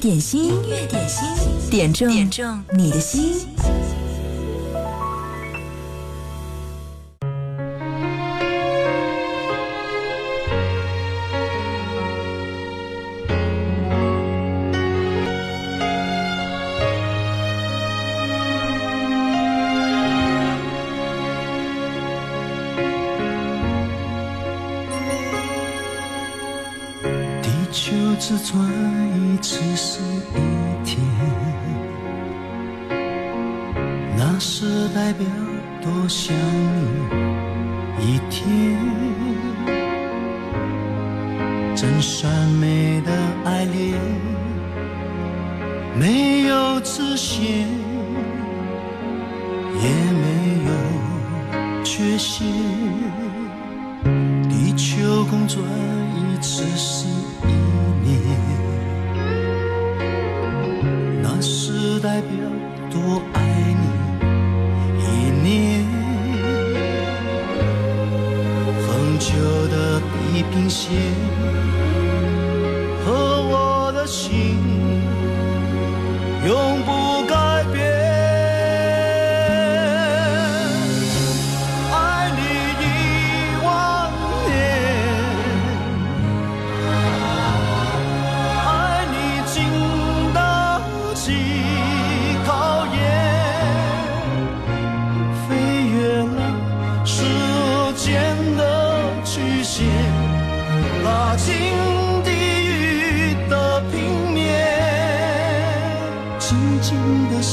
点心，点心，点中点中你的心。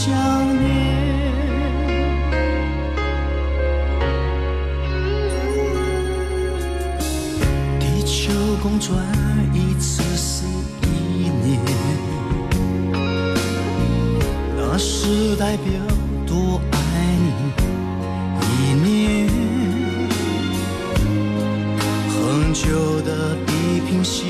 想念地球公转一次是一年。那是代表多爱你一年。恒久的地平线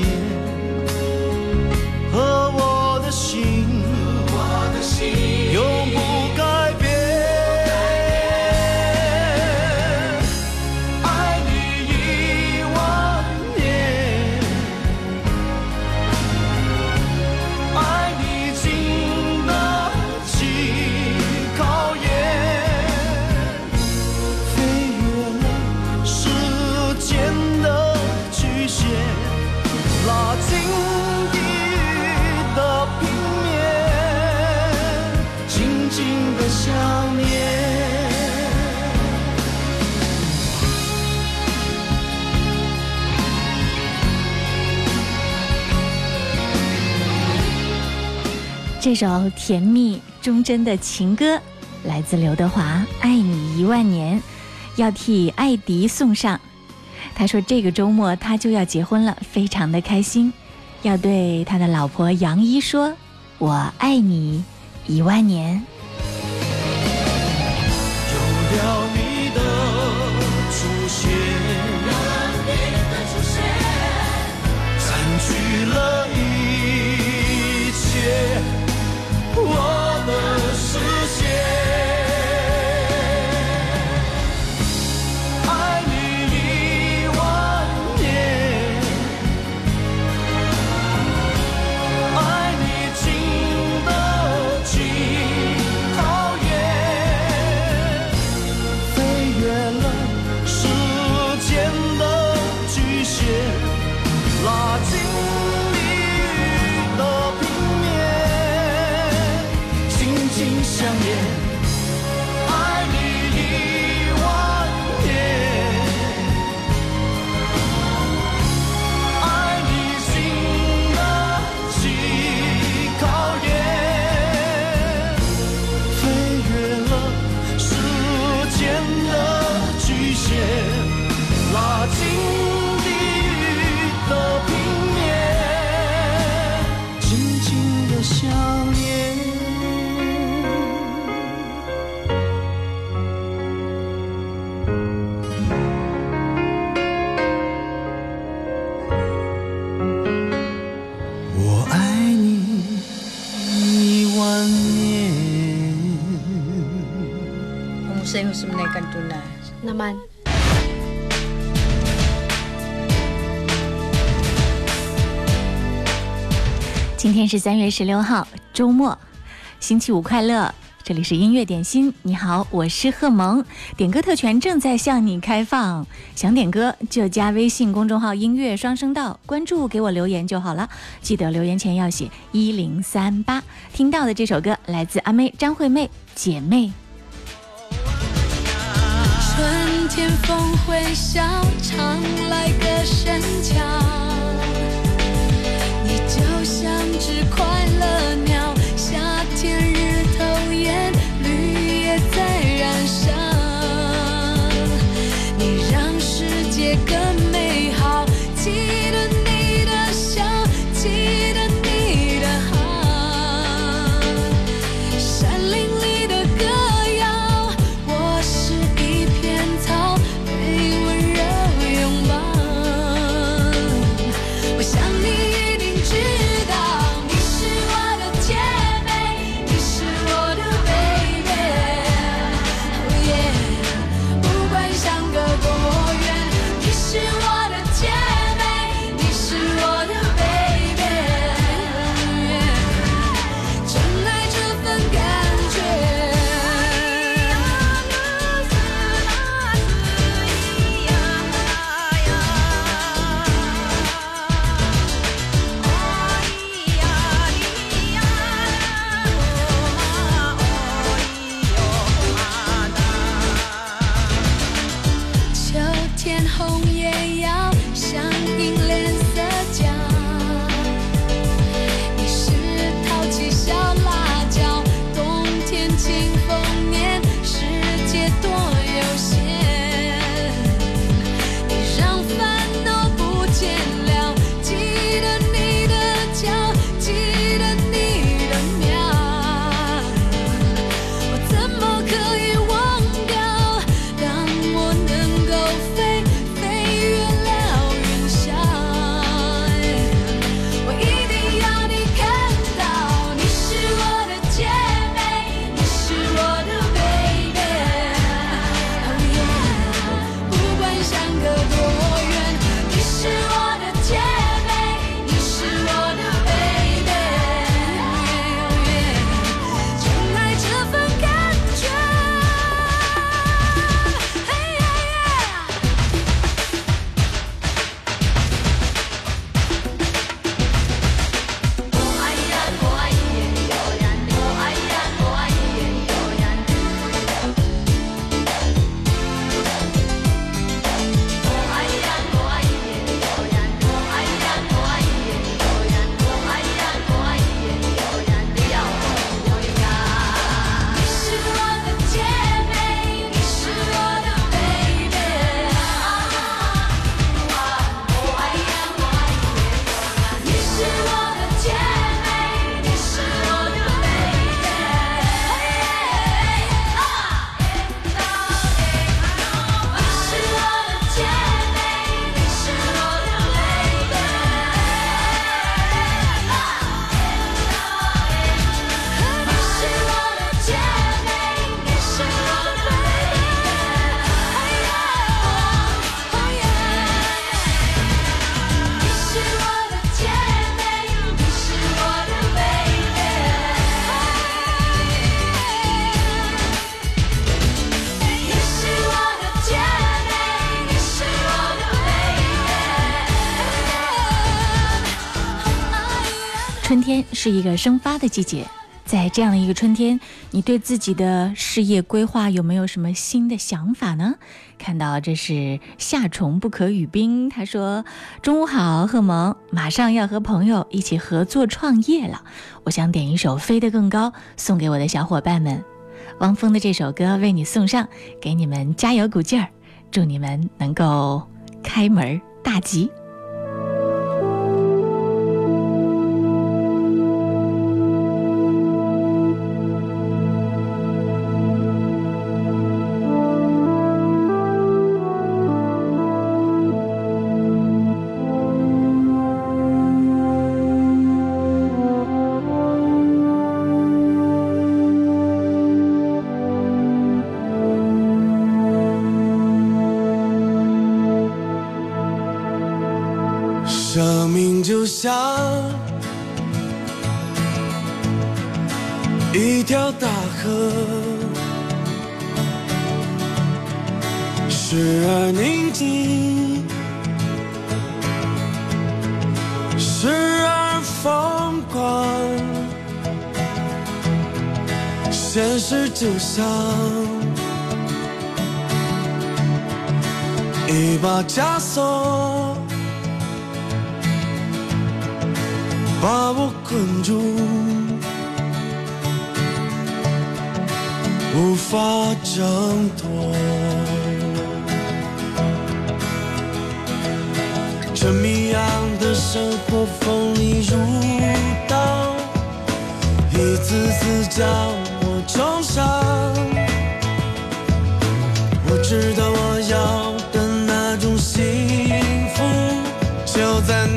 这首甜蜜忠贞的情歌，来自刘德华，《爱你一万年》，要替艾迪送上。他说这个周末他就要结婚了，非常的开心，要对他的老婆杨一说：“我爱你一万年。”那么今天是三月十六号周末星期五快乐。这里是音乐点心你好我是贺萌。点歌特权正在向你开放想点歌就加微信公众号音乐双声道关注给我留言就好了。记得留言前要写一零三八听到的这首歌来自阿妹张惠妹姐妹。天风会笑，常来个深桥。是一个生发的季节，在这样的一个春天，你对自己的事业规划有没有什么新的想法呢？看到这是夏虫不可语冰，他说：“中午好，贺萌，马上要和朋友一起合作创业了，我想点一首《飞得更高》送给我的小伙伴们。汪峰的这首歌为你送上，给你们加油鼓劲儿，祝你们能够开门大吉。”生命就像一条大河时而宁静。时而疯狂现实就像一把枷锁。把我困住。无法挣脱。这迷样的生活锋利如刀，一次次将我重伤。我知道我要的那种幸福，就在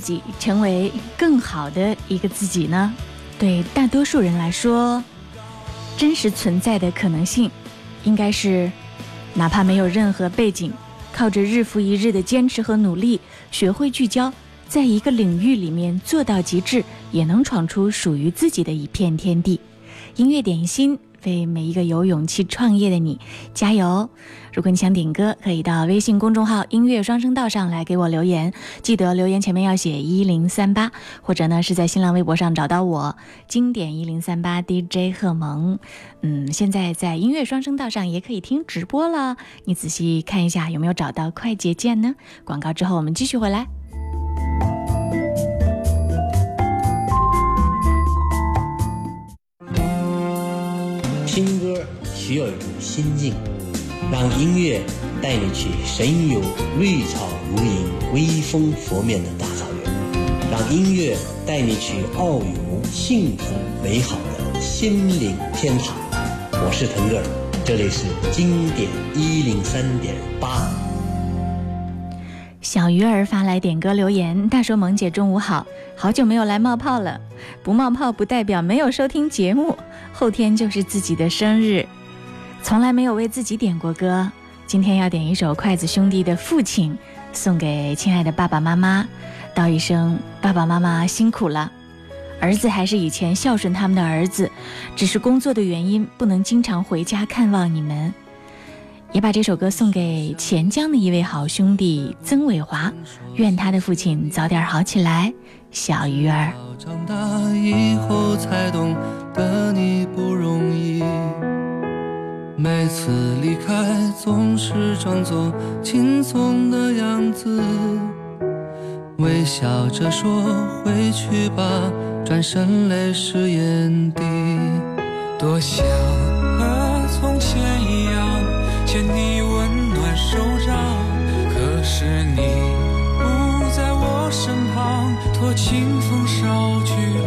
己成为更好的一个自己呢？对大多数人来说，真实存在的可能性，应该是哪怕没有任何背景，靠着日复一日的坚持和努力，学会聚焦，在一个领域里面做到极致，也能闯出属于自己的一片天地。音乐点心。为每一个有勇气创业的你加油！如果你想点歌，可以到微信公众号“音乐双声道”上来给我留言，记得留言前面要写一零三八，或者呢是在新浪微博上找到我“经典一零三八 DJ 贺萌”。嗯，现在在音乐双声道上也可以听直播了，你仔细看一下有没有找到快捷键呢？广告之后我们继续回来。听歌需要一种心境，让音乐带你去神游绿草如茵、微风拂面的大草原，让音乐带你去遨游幸福美好的心灵天堂。我是腾格尔，这里是经典一零三点八。小鱼儿发来点歌留言，他说：“萌姐中午好，好久没有来冒泡了，不冒泡不代表没有收听节目。”后天就是自己的生日，从来没有为自己点过歌。今天要点一首筷子兄弟的《父亲》，送给亲爱的爸爸妈妈，道一声爸爸妈妈辛苦了。儿子还是以前孝顺他们的儿子，只是工作的原因不能经常回家看望你们。也把这首歌送给钱江的一位好兄弟曾伟华，愿他的父亲早点好起来。小鱼儿。长大以后才懂得你不容易，每次离开总是装作轻松的样子，微笑着说回去吧，转身泪湿眼底。多想和从前托清风捎去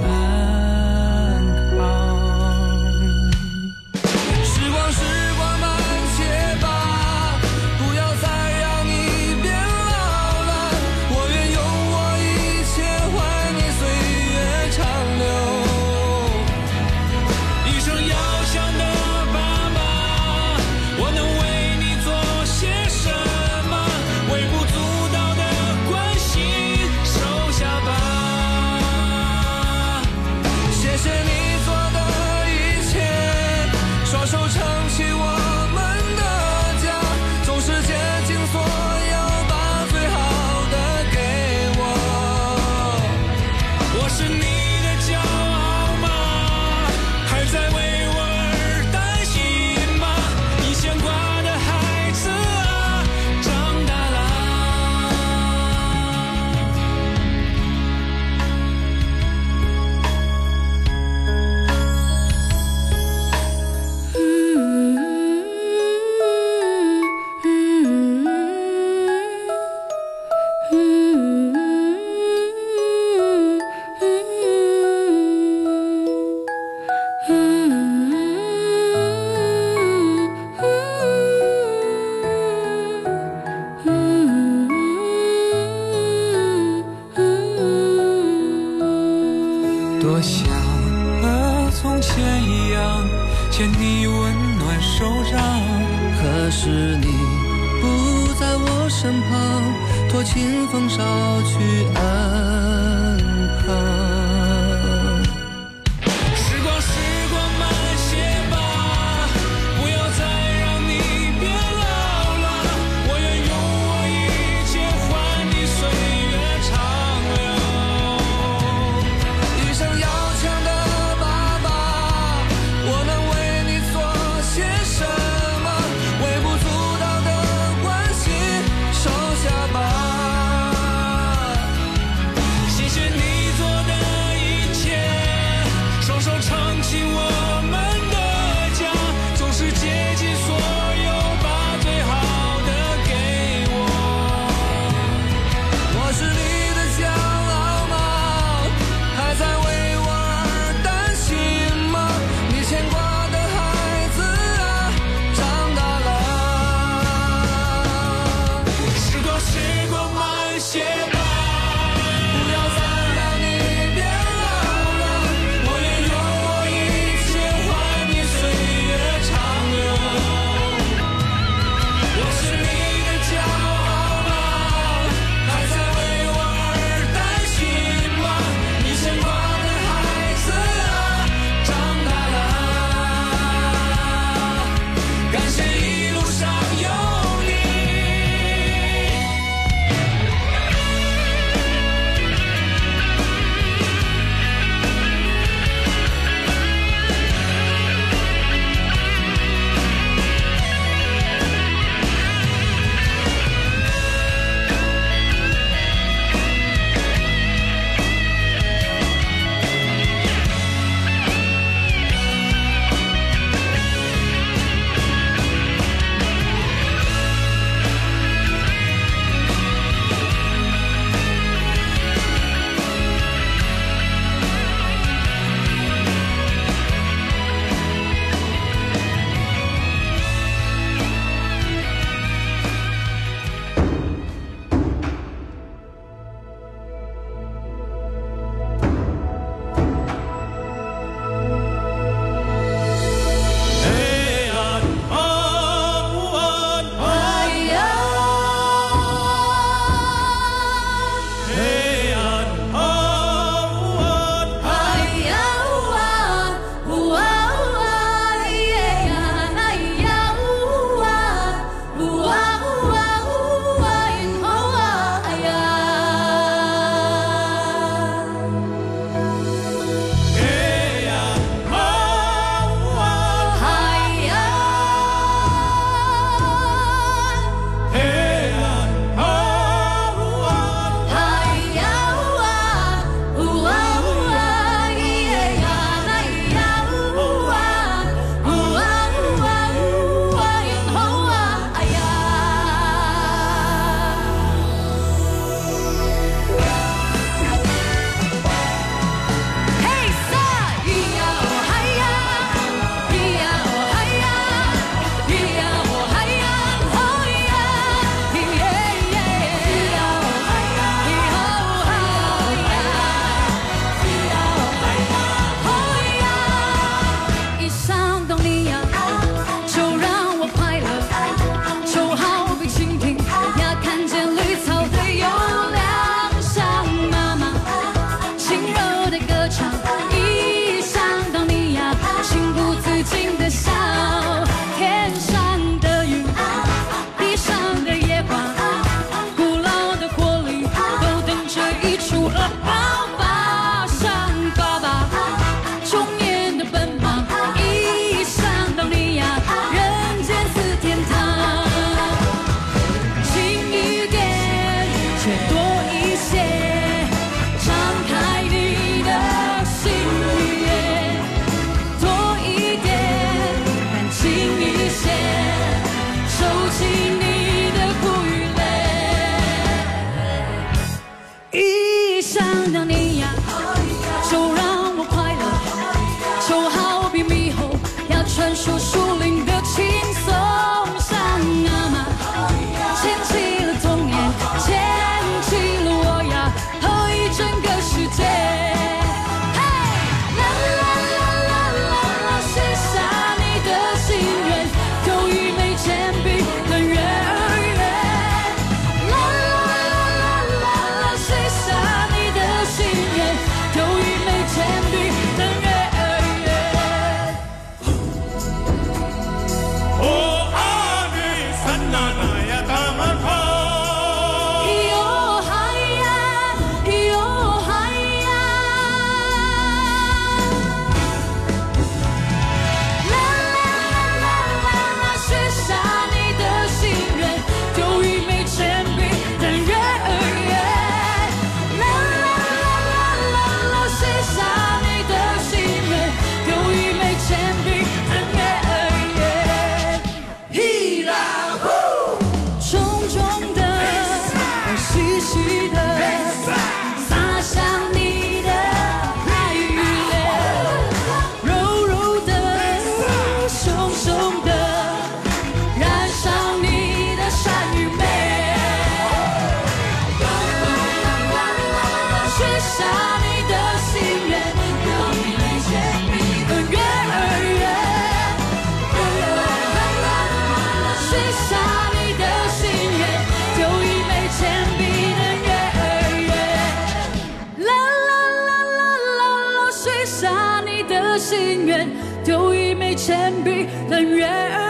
铅笔等月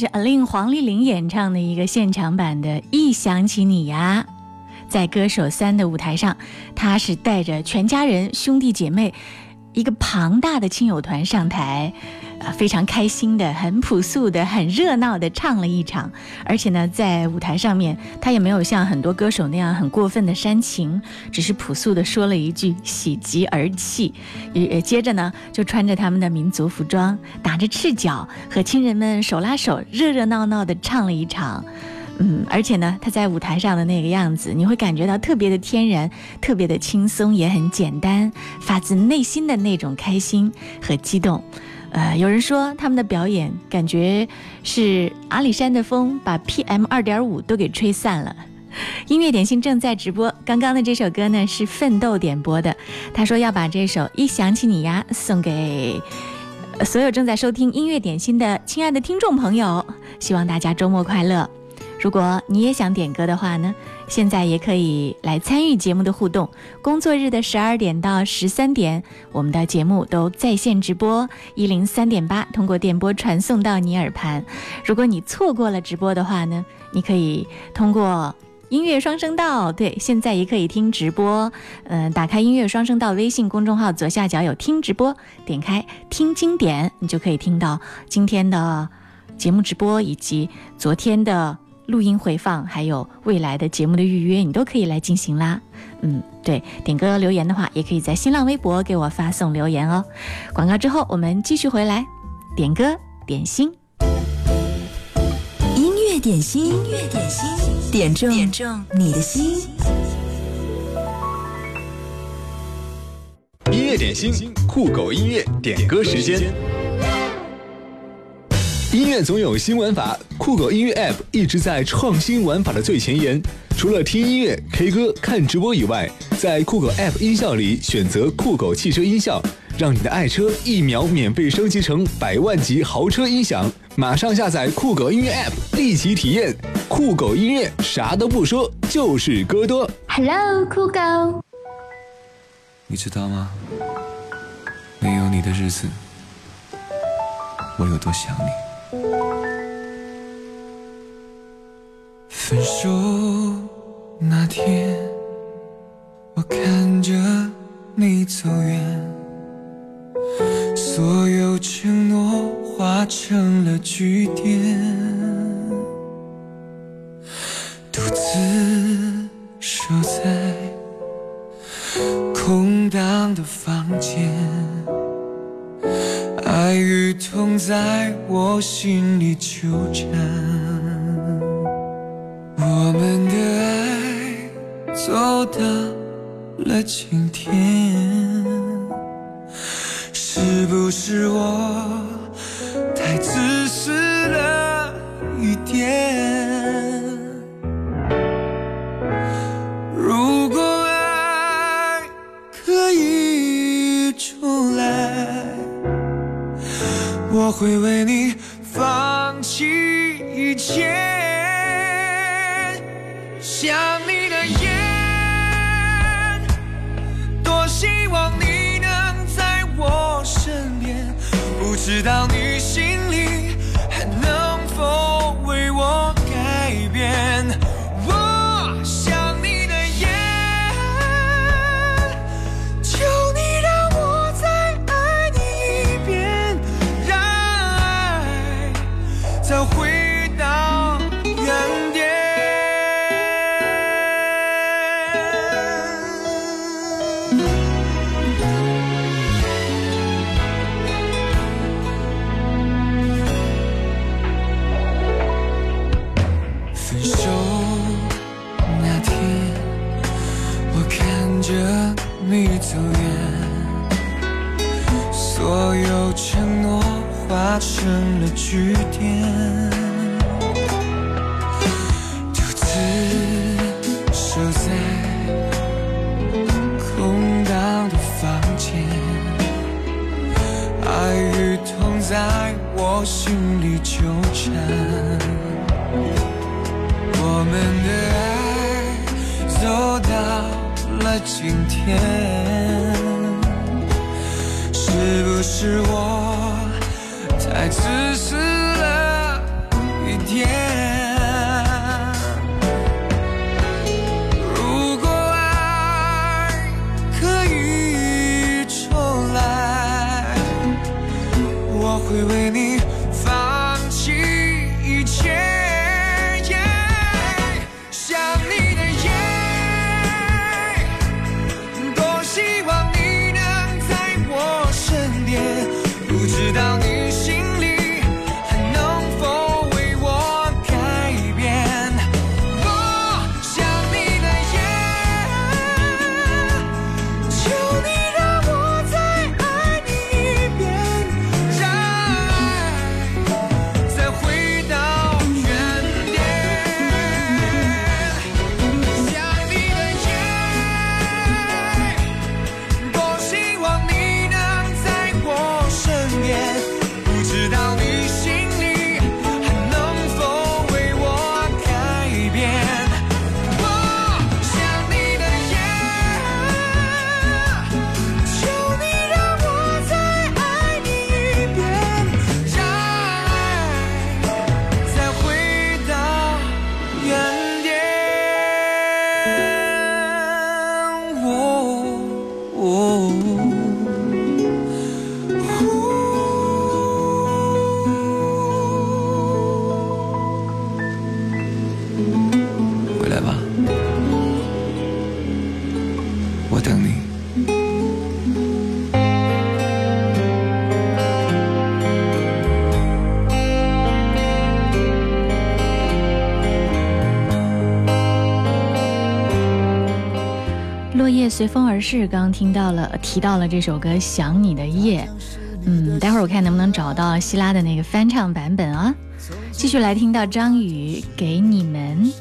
是 Alin 黄丽玲演唱的一个现场版的《一想起你呀》。在歌手三的舞台上，她是带着全家人、兄弟姐妹，一个庞大的亲友团上台，呃，非常开心的、很朴素的、很热闹的唱了一场。而且呢，在舞台上面，他也没有像很多歌手那样很过分的煽情，只是朴素的说了一句“喜极而泣”，也接着呢，就穿着他们的民族服装，打着赤脚，和亲人们手拉手，热热闹闹的唱了一场。嗯，而且呢，他在舞台上的那个样子，你会感觉到特别的天然，特别的轻松，也很简单，发自内心的那种开心和激动。呃，有人说他们的表演感觉是阿里山的风把 PM 二点五都给吹散了。音乐点心正在直播，刚刚的这首歌呢是奋斗点播的，他说要把这首《一想起你呀》送给所有正在收听音乐点心的亲爱的听众朋友，希望大家周末快乐。如果你也想点歌的话呢，现在也可以来参与节目的互动。工作日的十二点到十三点，我们的节目都在线直播，一零三点八通过电波传送到你耳畔。如果你错过了直播的话呢，你可以通过。音乐双声道，对，现在也可以听直播。嗯、打开音乐双声道微信公众号左下角有听直播，点开听经典，你就可以听到今天的节目直播以及昨天的录音回放，还有未来的节目的预约，你都可以来进行啦。嗯，对，点歌留言的话，也可以在新浪微博给我发送留言哦。广告之后，我们继续回来点歌点心。音乐点心，音乐点心，点中点中你的心。音乐点心，酷狗音乐点歌时间。音乐总有新玩法，酷狗音乐 App 一直在创新玩法的最前沿。除了听音乐、K 歌、看直播以外，在酷狗 App 音效里选择酷狗汽车音效，让你的爱车一秒免费升级成百万级豪车音响。马上下载酷狗音乐 App，立即体验酷狗音乐，啥都不说，就是歌多。Hello，酷狗。你知道吗？没有你的日子，我有多想你。分手那天，我看着你走远，所有承诺化成了句点，独自守在。空荡的房间，爱与痛在我心里纠缠。我们的爱走到了今天，是不是我太自私了一点？我会为你放弃一切。想你的夜，多希望你能在我身边，不知道你随风而逝，刚刚听到了，提到了这首歌《想你的夜》。嗯，待会儿我看能不能找到希拉的那个翻唱版本啊。继续来听到张宇给你们。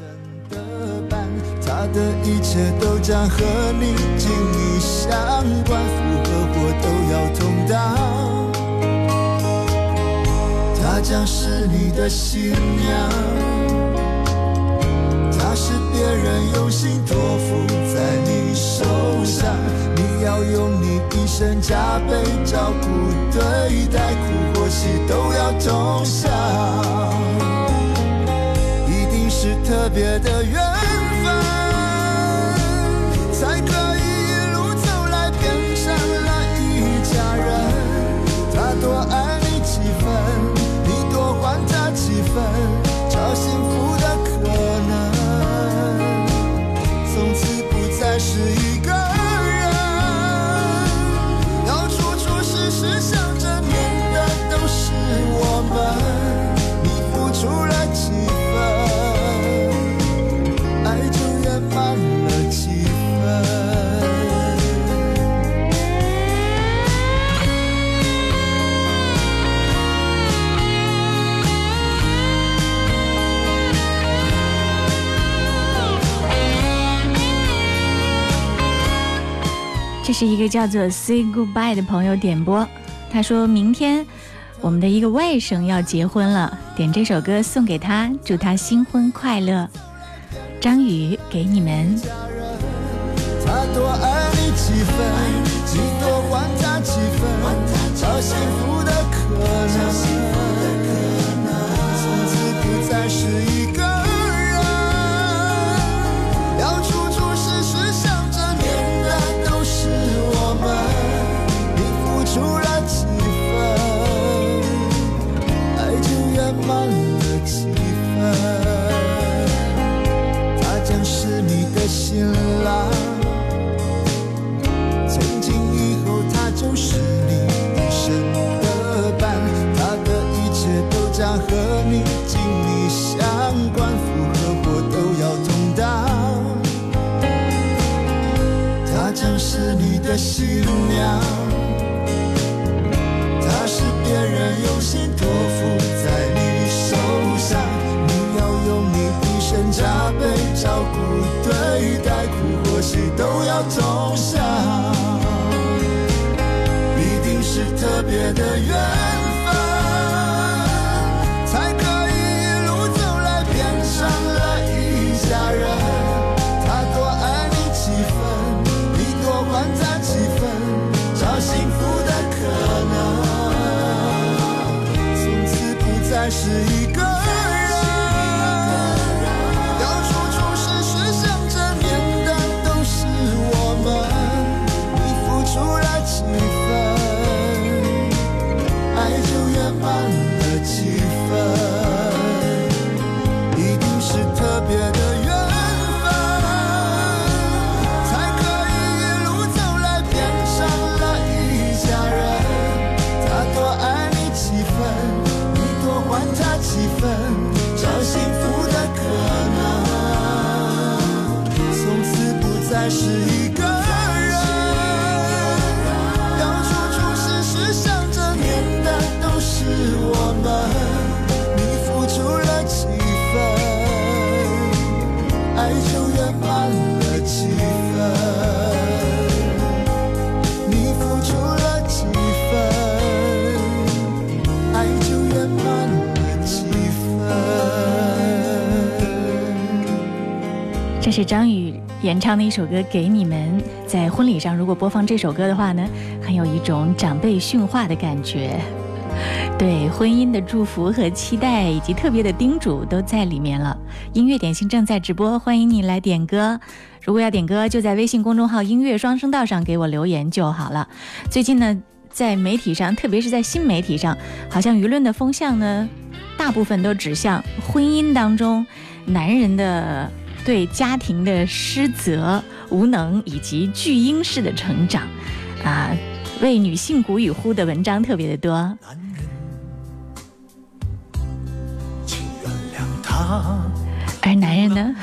他的一切都将和你紧密相关，福和祸都要同当。她将是你的新娘，她是别人用心托付在你受伤，你要用你一生加倍照顾对待，苦或喜都要同享。一定是特别的缘分，才可以一路走来变成了一家人。他多爱是一个叫做 Say Goodbye 的朋友点播，他说明天我们的一个外甥要结婚了，点这首歌送给他，祝他新婚快乐。张宇给你们。都演唱的一首歌《给你们》。在婚礼上，如果播放这首歌的话呢，很有一种长辈训话的感觉，对婚姻的祝福和期待，以及特别的叮嘱都在里面了。音乐点心正在直播，欢迎你来点歌。如果要点歌，就在微信公众号“音乐双声道”上给我留言就好了。最近呢，在媒体上，特别是在新媒体上，好像舆论的风向呢，大部分都指向婚姻当中男人的对家庭的失责、无能以及巨婴式的成长，啊，为女性鼓与呼的文章特别的多。男人请原谅他而男人呢？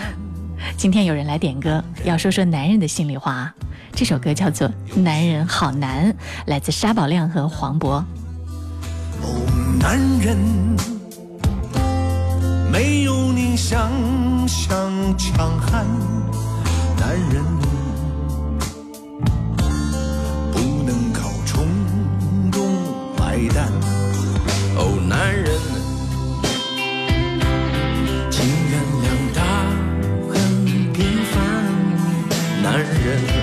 今天有人来点歌，要说说男人的心里话。这首歌叫做《男人好难》，来自沙宝亮和黄渤。哦男人没有你想象强悍，男人不能靠冲动买单。哦，男人，请原谅他很平凡。男人。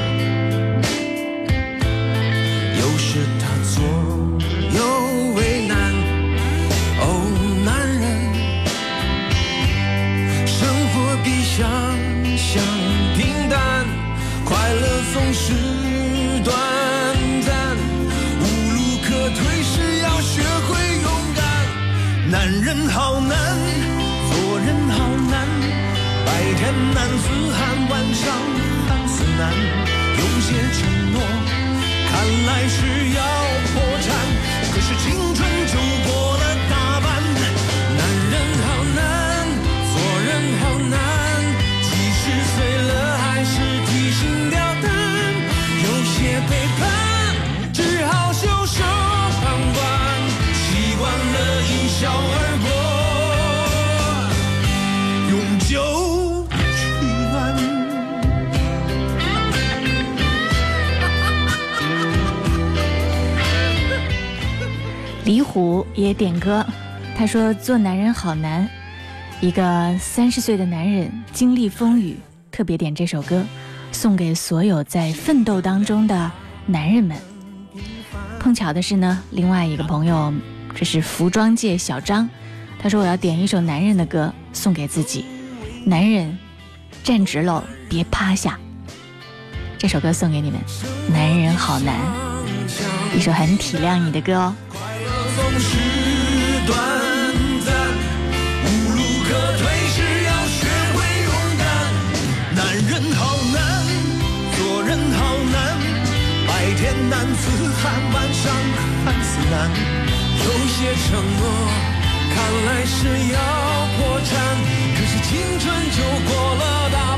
虎也点歌，他说：“做男人好难，一个三十岁的男人经历风雨，特别点这首歌，送给所有在奋斗当中的男人们。”碰巧的是呢，另外一个朋友，这是服装界小张，他说：“我要点一首男人的歌，送给自己。男人，站直喽，别趴下。”这首歌送给你们，《男人好难》，一首很体谅你的歌哦。总是短暂，无路可退时要学会勇敢。男人好难，做人好难，白天男子汉，晚上汉子难。有些承诺看来是要破产，可是青春就过了大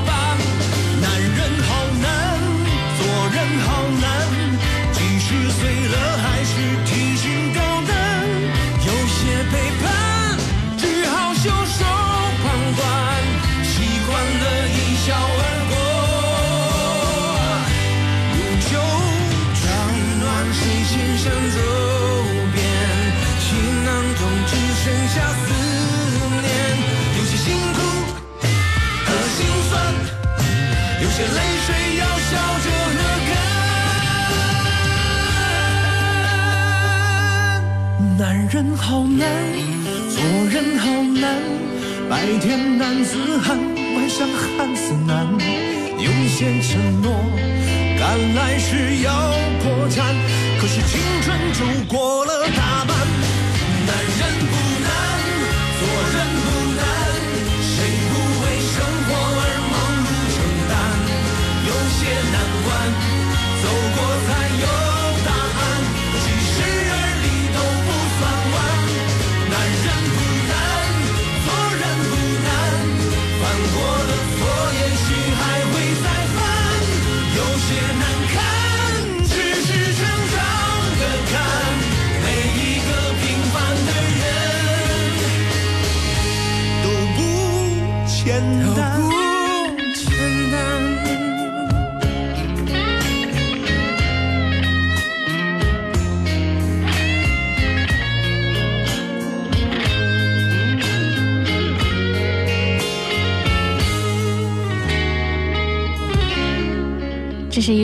男人好难，做人好难，白天男子汉，晚上汉子难。有些承诺，赶来时要破产，可是青春就过了大半。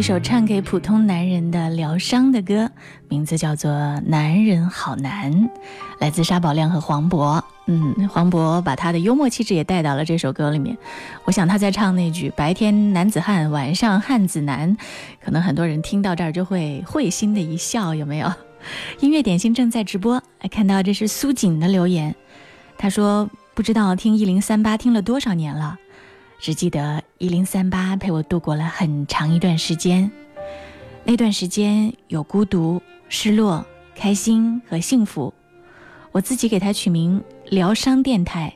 一首唱给普通男人的疗伤的歌，名字叫做《男人好难》，来自沙宝亮和黄渤。嗯，黄渤把他的幽默气质也带到了这首歌里面。我想他在唱那句“白天男子汉，晚上汉子难”，可能很多人听到这儿就会会心的一笑，有没有？音乐点心正在直播，哎看到这是苏锦的留言，他说不知道听一零三八听了多少年了。只记得一零三八陪我度过了很长一段时间，那段时间有孤独、失落、开心和幸福。我自己给它取名“疗伤电台”。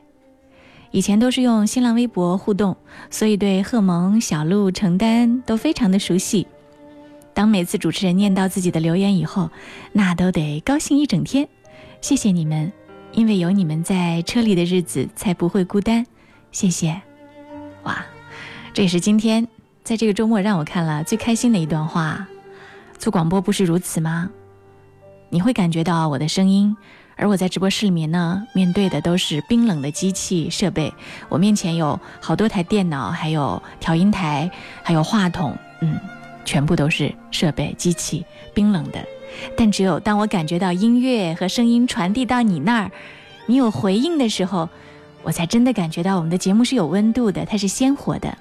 以前都是用新浪微博互动，所以对贺萌、小鹿、程丹都非常的熟悉。当每次主持人念到自己的留言以后，那都得高兴一整天。谢谢你们，因为有你们在车里的日子才不会孤单。谢谢。哇，这也是今天在这个周末让我看了最开心的一段话。做广播不是如此吗？你会感觉到我的声音，而我在直播室里面呢，面对的都是冰冷的机器设备。我面前有好多台电脑，还有调音台，还有话筒，嗯，全部都是设备、机器，冰冷的。但只有当我感觉到音乐和声音传递到你那儿，你有回应的时候。我才真的感觉到我们的节目是有温度的，它是鲜活的，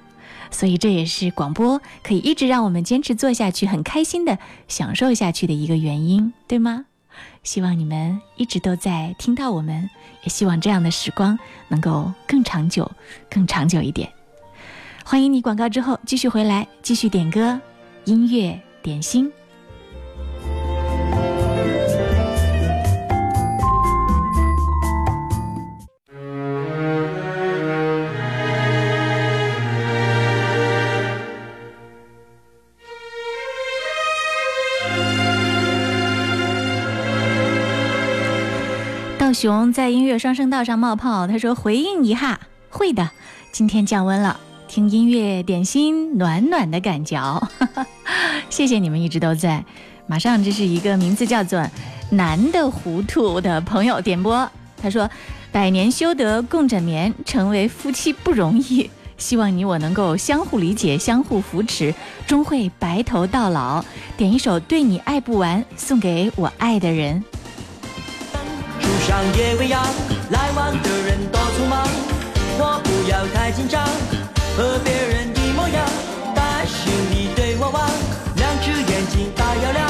所以这也是广播可以一直让我们坚持做下去、很开心的享受下去的一个原因，对吗？希望你们一直都在听到我们，也希望这样的时光能够更长久、更长久一点。欢迎你广告之后继续回来，继续点歌，音乐点心。熊在音乐双声道上冒泡，他说：“回应一下，会的。今天降温了，听音乐点心，暖暖的感觉。谢谢你们一直都在。马上这是一个名字叫做‘男的糊涂’的朋友点播，他说：‘百年修得共枕眠，成为夫妻不容易。希望你我能够相互理解，相互扶持，终会白头到老。’点一首《对你爱不完》，送给我爱的人。”路上也会让来往的人多匆忙，我不要太紧张，和别人一模样，但是你对我望，两只眼睛大又亮，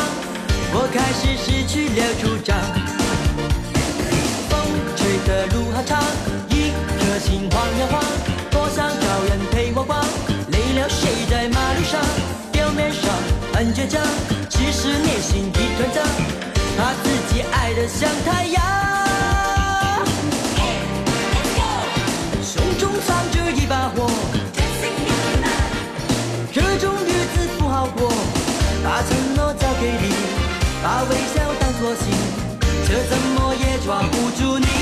我开始失去了主张。风吹的路好长，一颗心晃呀晃，多想找人陪我逛，累了睡在马路上，表面上很倔强，其实内心一团糟。他自己爱的像太阳，把微笑当作信，却怎么也抓不住你。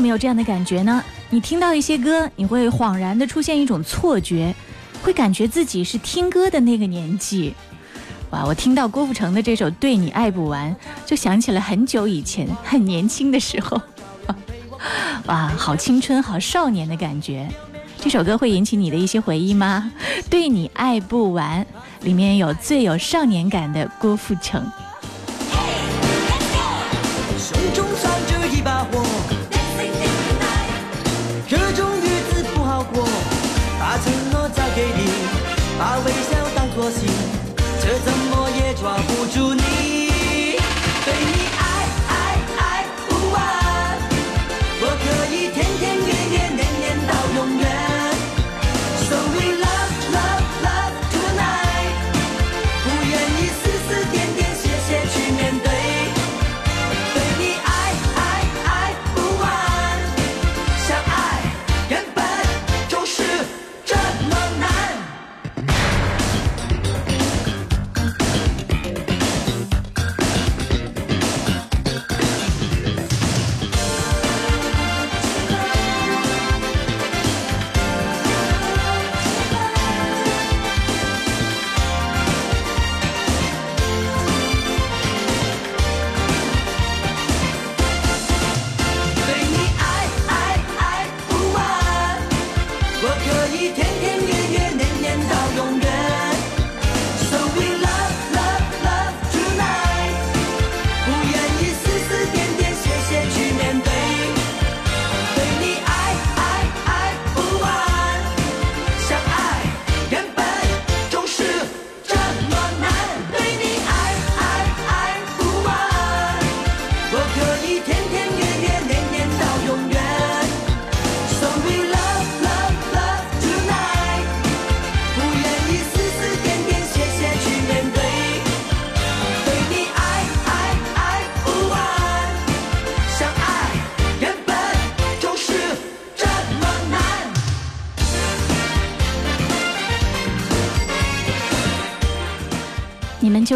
有没有这样的感觉呢？你听到一些歌，你会恍然的出现一种错觉，会感觉自己是听歌的那个年纪。哇，我听到郭富城的这首《对你爱不完》，就想起了很久以前很年轻的时候。哇，好青春，好少年的感觉。这首歌会引起你的一些回忆吗？《对你爱不完》里面有最有少年感的郭富城。把微笑当作信，却怎么也抓不住你。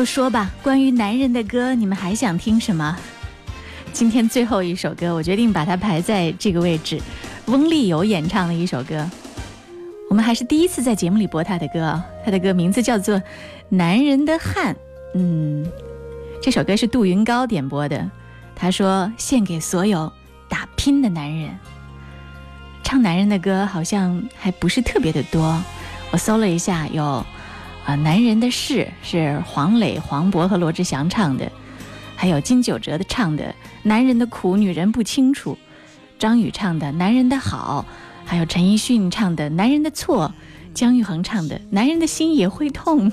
就说吧，关于男人的歌，你们还想听什么？今天最后一首歌，我决定把它排在这个位置，翁立友演唱的一首歌。我们还是第一次在节目里播他的歌，他的歌名字叫做《男人的汗》。嗯，这首歌是杜云高点播的，他说献给所有打拼的男人。唱男人的歌好像还不是特别的多，我搜了一下，有啊、男人的事》是黄磊、黄渤和罗志祥唱的，还有金九哲的唱的《男人的苦女人不清楚》，张宇唱的《男人的好》，还有陈奕迅唱的《男人的错》，姜育恒唱的《男人的心也会痛》，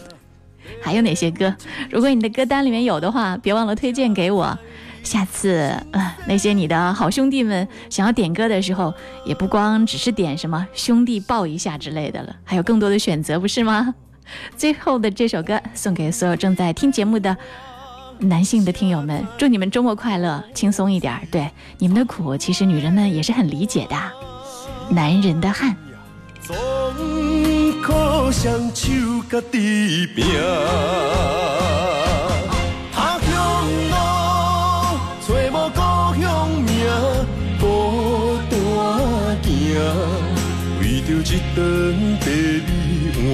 还有哪些歌？如果你的歌单里面有的话，别忘了推荐给我。下次，呃，那些你的好兄弟们想要点歌的时候，也不光只是点什么兄弟抱一下之类的了，还有更多的选择，不是吗？最后的这首歌送给所有正在听节目的男性的听友们，祝你们周末快乐，轻松一点儿。对你们的苦，其实女人们也是很理解的。男人的汗。双手甲己拼。他乡路，找无故乡名，孤单行，为着一顿白米碗。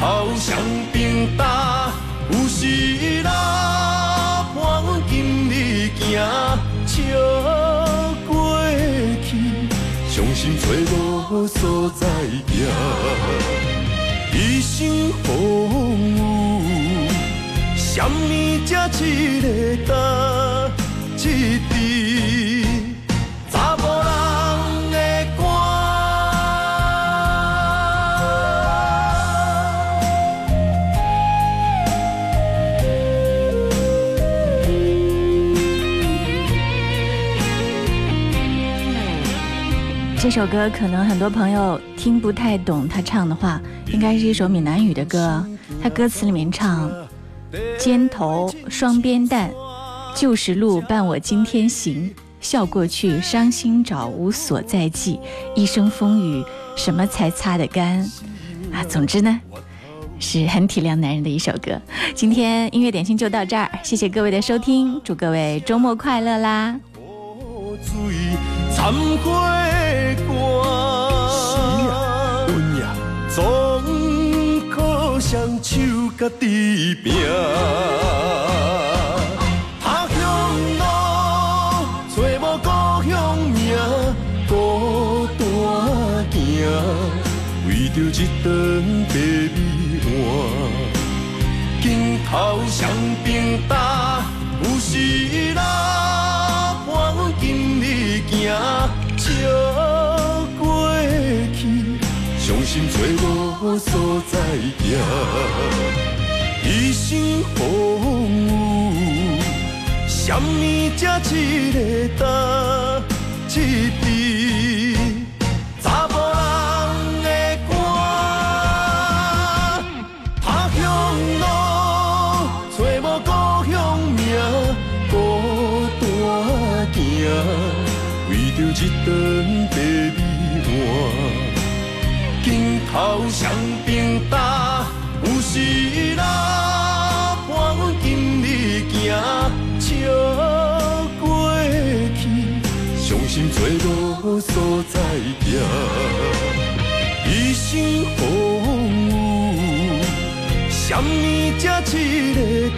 头双边搭，有时啦，伴今日行，笑过去。伤心找无所在行，一生风雨，什么才一个答一滴？这首歌可能很多朋友听不太懂他唱的话，应该是一首闽南语的歌。他歌词里面唱：“肩头双边担，旧时路伴我今天行，笑过去，伤心找，无所在记。一生风雨，什么才擦得干？”啊，总之呢，是很体谅男人的一首歌。今天音乐点心就到这儿，谢谢各位的收听，祝各位周末快乐啦！水掺花歌。是啊，阮也总靠双手家己拼。他乡路，找无故乡名，孤单行，为着一顿白米碗。镜头双边搭，所在行，一生风雨，什么才一个担坠落所在行。一生风雨，什么才一个